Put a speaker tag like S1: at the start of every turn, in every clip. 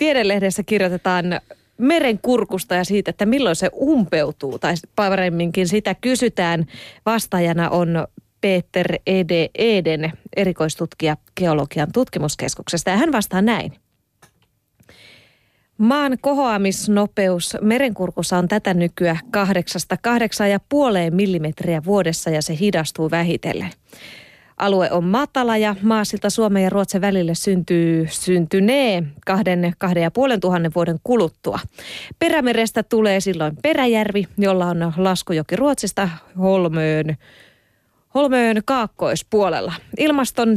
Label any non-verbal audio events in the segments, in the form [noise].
S1: Tiedelehdessä kirjoitetaan merenkurkusta ja siitä, että milloin se umpeutuu, tai paremminkin sitä kysytään. Vastaajana on Peter Ede Eden, erikoistutkija geologian tutkimuskeskuksesta, ja hän vastaa näin. Maan kohoamisnopeus merenkurkussa on tätä nykyä 8-8,5 millimetriä vuodessa ja se hidastuu vähitellen. Alue on matala ja maasilta Suomen ja Ruotsin välille syntyy, syntynee kahden, kahden ja puolen tuhannen vuoden kuluttua. Perämerestä tulee silloin Peräjärvi, jolla on laskujoki Ruotsista Holmöön Holmöön kaakkoispuolella. Ilmaston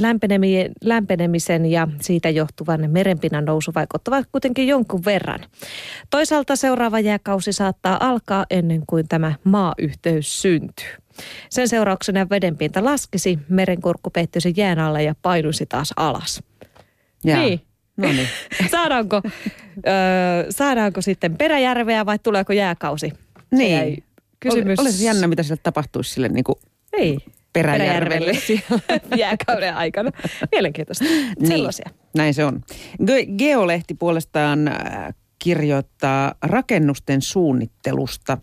S1: lämpenemisen ja siitä johtuvan merenpinnan nousu vaikuttavat kuitenkin jonkun verran. Toisaalta seuraava jääkausi saattaa alkaa ennen kuin tämä maayhteys syntyy. Sen seurauksena vedenpinta laskisi, merenkurkku peittyisi jään alle ja painuisi taas alas.
S2: Jaa. Niin. No niin. [laughs]
S1: saadaanko, ö, saadaanko sitten Peräjärveä vai tuleeko jääkausi?
S2: Niin. Kysymys. Olisi jännä, mitä sille tapahtuisi sille niin kuin
S1: ei.
S2: Peräjärvelle,
S1: Peräjärvelle [laughs] jääkauden aikana. Mielenkiintoista. Niin, Sellaisia.
S2: näin se on. Geolehti puolestaan äh, kirjoittaa rakennusten suunnittelusta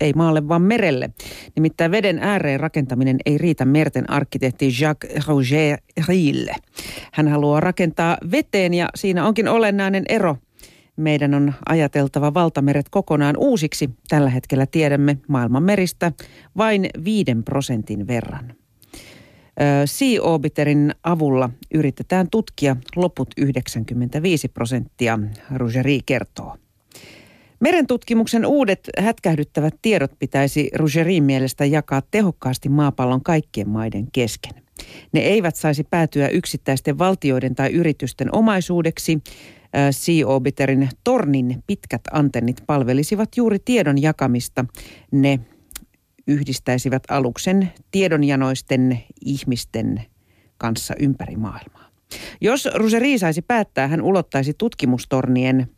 S2: ei maalle, vaan merelle. Nimittäin veden ääreen rakentaminen ei riitä merten arkkitehti Jacques Roger Rille. Hän haluaa rakentaa veteen ja siinä onkin olennainen ero meidän on ajateltava valtameret kokonaan uusiksi. Tällä hetkellä tiedämme maailman meristä vain viiden prosentin verran. Sea Orbiterin avulla yritetään tutkia loput 95 prosenttia, Rugeri kertoo. Merentutkimuksen uudet hätkähdyttävät tiedot pitäisi Rugerin mielestä jakaa tehokkaasti maapallon kaikkien maiden kesken. Ne eivät saisi päätyä yksittäisten valtioiden tai yritysten omaisuudeksi, Sea Orbiterin tornin pitkät antennit palvelisivat juuri tiedon jakamista. Ne yhdistäisivät aluksen tiedonjanoisten ihmisten kanssa ympäri maailmaa. Jos Ruseri saisi päättää, hän ulottaisi tutkimustornien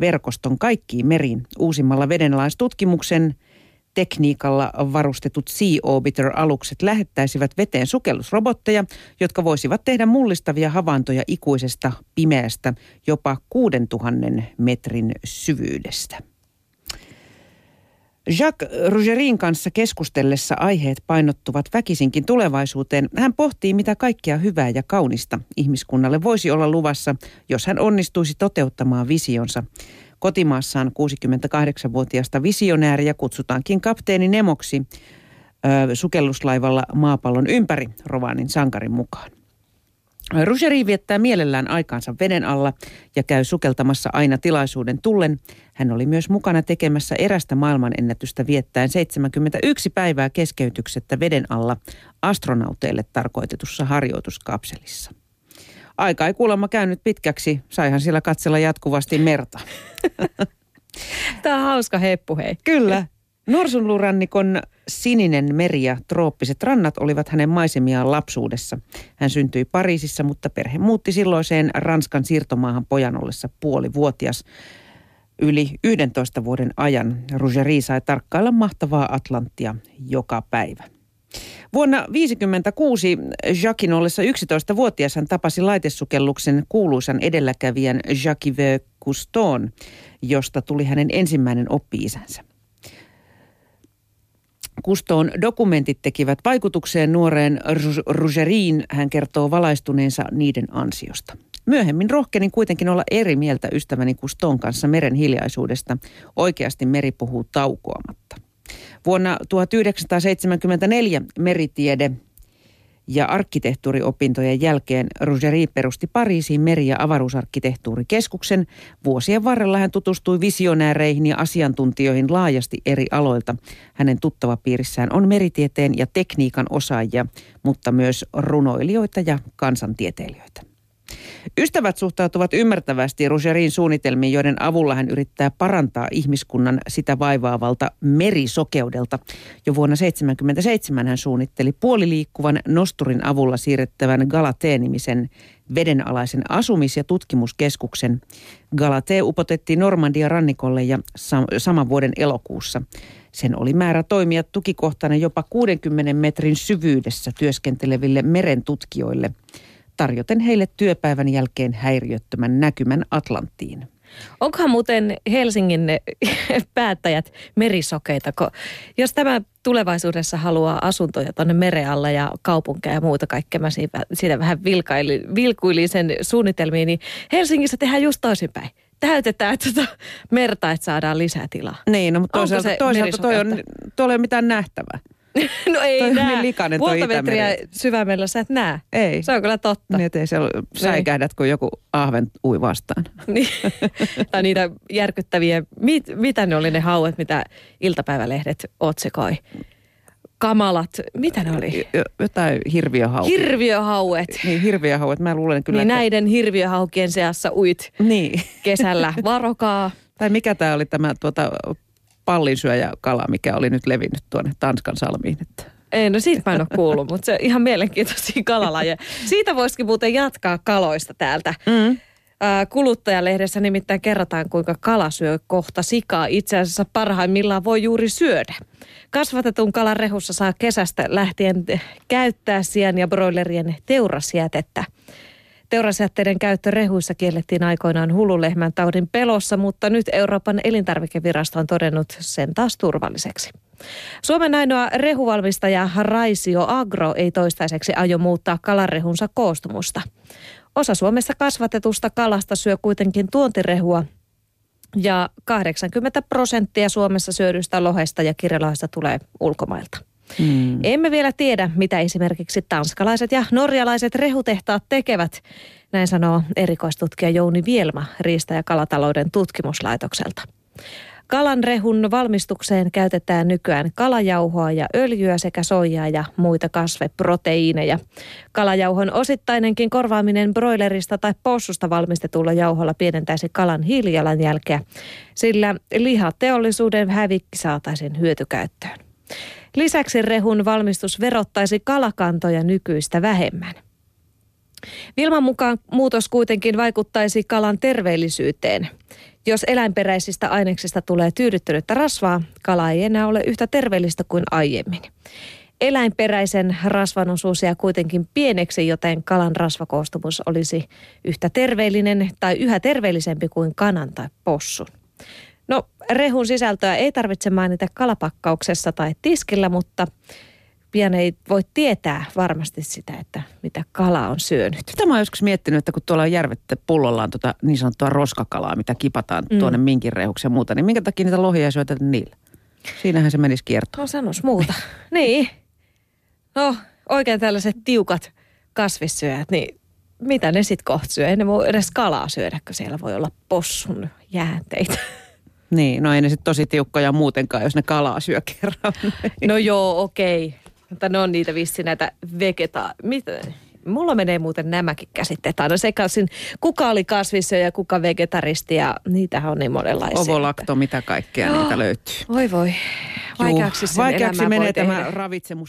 S2: verkoston kaikkiin meriin uusimmalla vedenalaistutkimuksen – tekniikalla varustetut Sea Orbiter-alukset lähettäisivät veteen sukellusrobotteja, jotka voisivat tehdä mullistavia havaintoja ikuisesta pimeästä jopa 6000 metrin syvyydestä. Jacques Rougerin kanssa keskustellessa aiheet painottuvat väkisinkin tulevaisuuteen. Hän pohtii, mitä kaikkea hyvää ja kaunista ihmiskunnalle voisi olla luvassa, jos hän onnistuisi toteuttamaan visionsa. Kotimaassaan 68-vuotiaasta visionääriä kutsutaankin kapteeni Nemoksi sukelluslaivalla maapallon ympäri Rovanin sankarin mukaan. Rugeri viettää mielellään aikaansa veden alla ja käy sukeltamassa aina tilaisuuden tullen. Hän oli myös mukana tekemässä erästä maailmanennätystä viettäen 71 päivää keskeytyksettä veden alla astronauteille tarkoitetussa harjoituskapselissa. Aika ei kuulemma käynyt pitkäksi, saihan siellä katsella jatkuvasti merta. [laughs]
S1: Tämä on hauska heppu, hei.
S2: Kyllä. Norsunluurannikon sininen meri ja trooppiset rannat olivat hänen maisemiaan lapsuudessa. Hän syntyi Pariisissa, mutta perhe muutti silloiseen Ranskan siirtomaahan pojan ollessa puolivuotias. Yli 11 vuoden ajan Rugeri sai tarkkailla mahtavaa Atlanttia joka päivä. Vuonna 1956 Jacquin ollessa 11-vuotias hän tapasi laitesukelluksen kuuluisan edelläkävijän Jacques. Cousteau, josta tuli hänen ensimmäinen oppi-isänsä. Kustoon dokumentit tekivät vaikutukseen nuoreen Rugeriin. Hän kertoo valaistuneensa niiden ansiosta. Myöhemmin rohkenin kuitenkin olla eri mieltä ystäväni Kuston kanssa meren hiljaisuudesta. Oikeasti meri puhuu taukoamatta. Vuonna 1974 meritiede ja arkkitehtuuriopintojen jälkeen Rugeri perusti Pariisiin meri- ja avaruusarkkitehtuurikeskuksen. Vuosien varrella hän tutustui visionääreihin ja asiantuntijoihin laajasti eri aloilta. Hänen tuttava piirissään on meritieteen ja tekniikan osaajia, mutta myös runoilijoita ja kansantieteilijöitä. Ystävät suhtautuvat ymmärtävästi Rugerin suunnitelmiin, joiden avulla hän yrittää parantaa ihmiskunnan sitä vaivaavalta merisokeudelta. Jo vuonna 1977 hän suunnitteli puoliliikkuvan nosturin avulla siirrettävän Galatee-nimisen vedenalaisen asumis- ja tutkimuskeskuksen. Galatee upotettiin Normandia rannikolle ja sam- saman vuoden elokuussa. Sen oli määrä toimia tukikohtana jopa 60 metrin syvyydessä työskenteleville merentutkijoille – tarjoten heille työpäivän jälkeen häiriöttömän näkymän Atlanttiin.
S1: Onkohan muuten Helsingin päättäjät merisokeita, kun jos tämä tulevaisuudessa haluaa asuntoja tuonne meren alla ja kaupunkeja ja muuta kaikkea, mä siitä, siitä vähän vilkaili, vilkuilin sen suunnitelmiin, niin Helsingissä tehdään just toisinpäin täytetään tuota merta, että saadaan lisää tilaa.
S2: Niin, no, mutta toisaalta, toisaalta toi on, tuolla ei ole mitään nähtävää.
S1: No ei
S2: toi niin likainen toi
S1: Puolta metriä syvemmällä sä et näe.
S2: Ei.
S1: Se on kyllä totta.
S2: Niin, ettei siellä säikähdät, kun joku ahven ui vastaan. [laughs]
S1: Niin. tai niitä järkyttäviä, mit, mitä ne oli ne hauet, mitä iltapäivälehdet otsikoi? Kamalat, mitä ne oli?
S2: Jo- Jotain hirviöhaukia.
S1: Hirviöhauet.
S2: niin, hirviöhauet. Mä luulen kyllä,
S1: Niin
S2: että...
S1: näiden hirviöhaukien seassa uit
S2: Niin.
S1: kesällä. [laughs] Varokaa.
S2: Tai mikä tämä oli tämä tuota, pallinsyöjäkala, mikä oli nyt levinnyt tuonne Tanskan salmiin. Että...
S1: Ei, no siitä mä en ole kuullut, mutta se ihan mielenkiintoisia kalalajeja. Siitä voisikin muuten jatkaa kaloista täältä.
S2: Mm.
S1: Kuluttajalehdessä nimittäin kerrotaan, kuinka kala syö kohta sikaa. Itse asiassa parhaimmillaan voi juuri syödä. Kasvatetun kalan rehussa saa kesästä lähtien käyttää sian ja broilerien teurasjätettä. Teurasjätteiden käyttö rehuissa kiellettiin aikoinaan hululehmän taudin pelossa, mutta nyt Euroopan elintarvikevirasto on todennut sen taas turvalliseksi. Suomen ainoa rehuvalmistaja Raisio Agro ei toistaiseksi aio muuttaa kalarehunsa koostumusta. Osa Suomessa kasvatetusta kalasta syö kuitenkin tuontirehua ja 80 prosenttia Suomessa syödystä lohesta ja kirjalaista tulee ulkomailta.
S2: Mm.
S1: Emme vielä tiedä, mitä esimerkiksi tanskalaiset ja norjalaiset rehutehtaat tekevät, näin sanoo erikoistutkija Jouni Vielma Riista- ja kalatalouden tutkimuslaitokselta. Kalan rehun valmistukseen käytetään nykyään kalajauhoa ja öljyä sekä soijaa ja muita kasveproteiineja. Kalajauhon osittainenkin korvaaminen broilerista tai possusta valmistetulla jauholla pienentäisi kalan hiilijalanjälkeä, sillä lihateollisuuden hävikki saataisiin hyötykäyttöön. Lisäksi rehun valmistus verottaisi kalakantoja nykyistä vähemmän. Vilman mukaan muutos kuitenkin vaikuttaisi kalan terveellisyyteen. Jos eläinperäisistä aineksista tulee tyydyttynyttä rasvaa, kala ei enää ole yhtä terveellistä kuin aiemmin. Eläinperäisen rasvan osuus jää kuitenkin pieneksi, joten kalan rasvakoostumus olisi yhtä terveellinen tai yhä terveellisempi kuin kanan tai possun. No, rehun sisältöä ei tarvitse mainita kalapakkauksessa tai tiskillä, mutta pian ei voi tietää varmasti sitä, että mitä kala on syönyt.
S2: Sitä mä oon joskus miettinyt, että kun tuolla järvettä pullolla on tuota niin sanottua roskakalaa, mitä kipataan
S1: Mm.
S2: tuonne minkin rehuksi ja muuta, niin minkä takia niitä lohia ei syötetä niillä? Siinähän se menisi kiertoon.
S1: No sanos muuta. [laughs] niin. No, oikein tällaiset tiukat kasvissyöjät, niin mitä ne sitten kohta syö? Ei ne voi edes kalaa syödä, kun siellä voi olla possun jäänteitä.
S2: Niin, no ei ne sitten tosi tiukkoja muutenkaan, jos ne kalaa syö [laughs] kerran.
S1: No joo, okei. Mutta ne on niitä vissi näitä vegeta... Mitä? Mulla menee muuten nämäkin käsitteet aina sekaisin. Kuka oli kasvissyöjä ja kuka vegetaristi ja niitähän on niin monenlaisia.
S2: Ovolakto, mitä kaikkea niitä löytyy.
S1: Voi voi. Vaikeaksi sen
S2: vaikeaksi menee tämä ravitsemus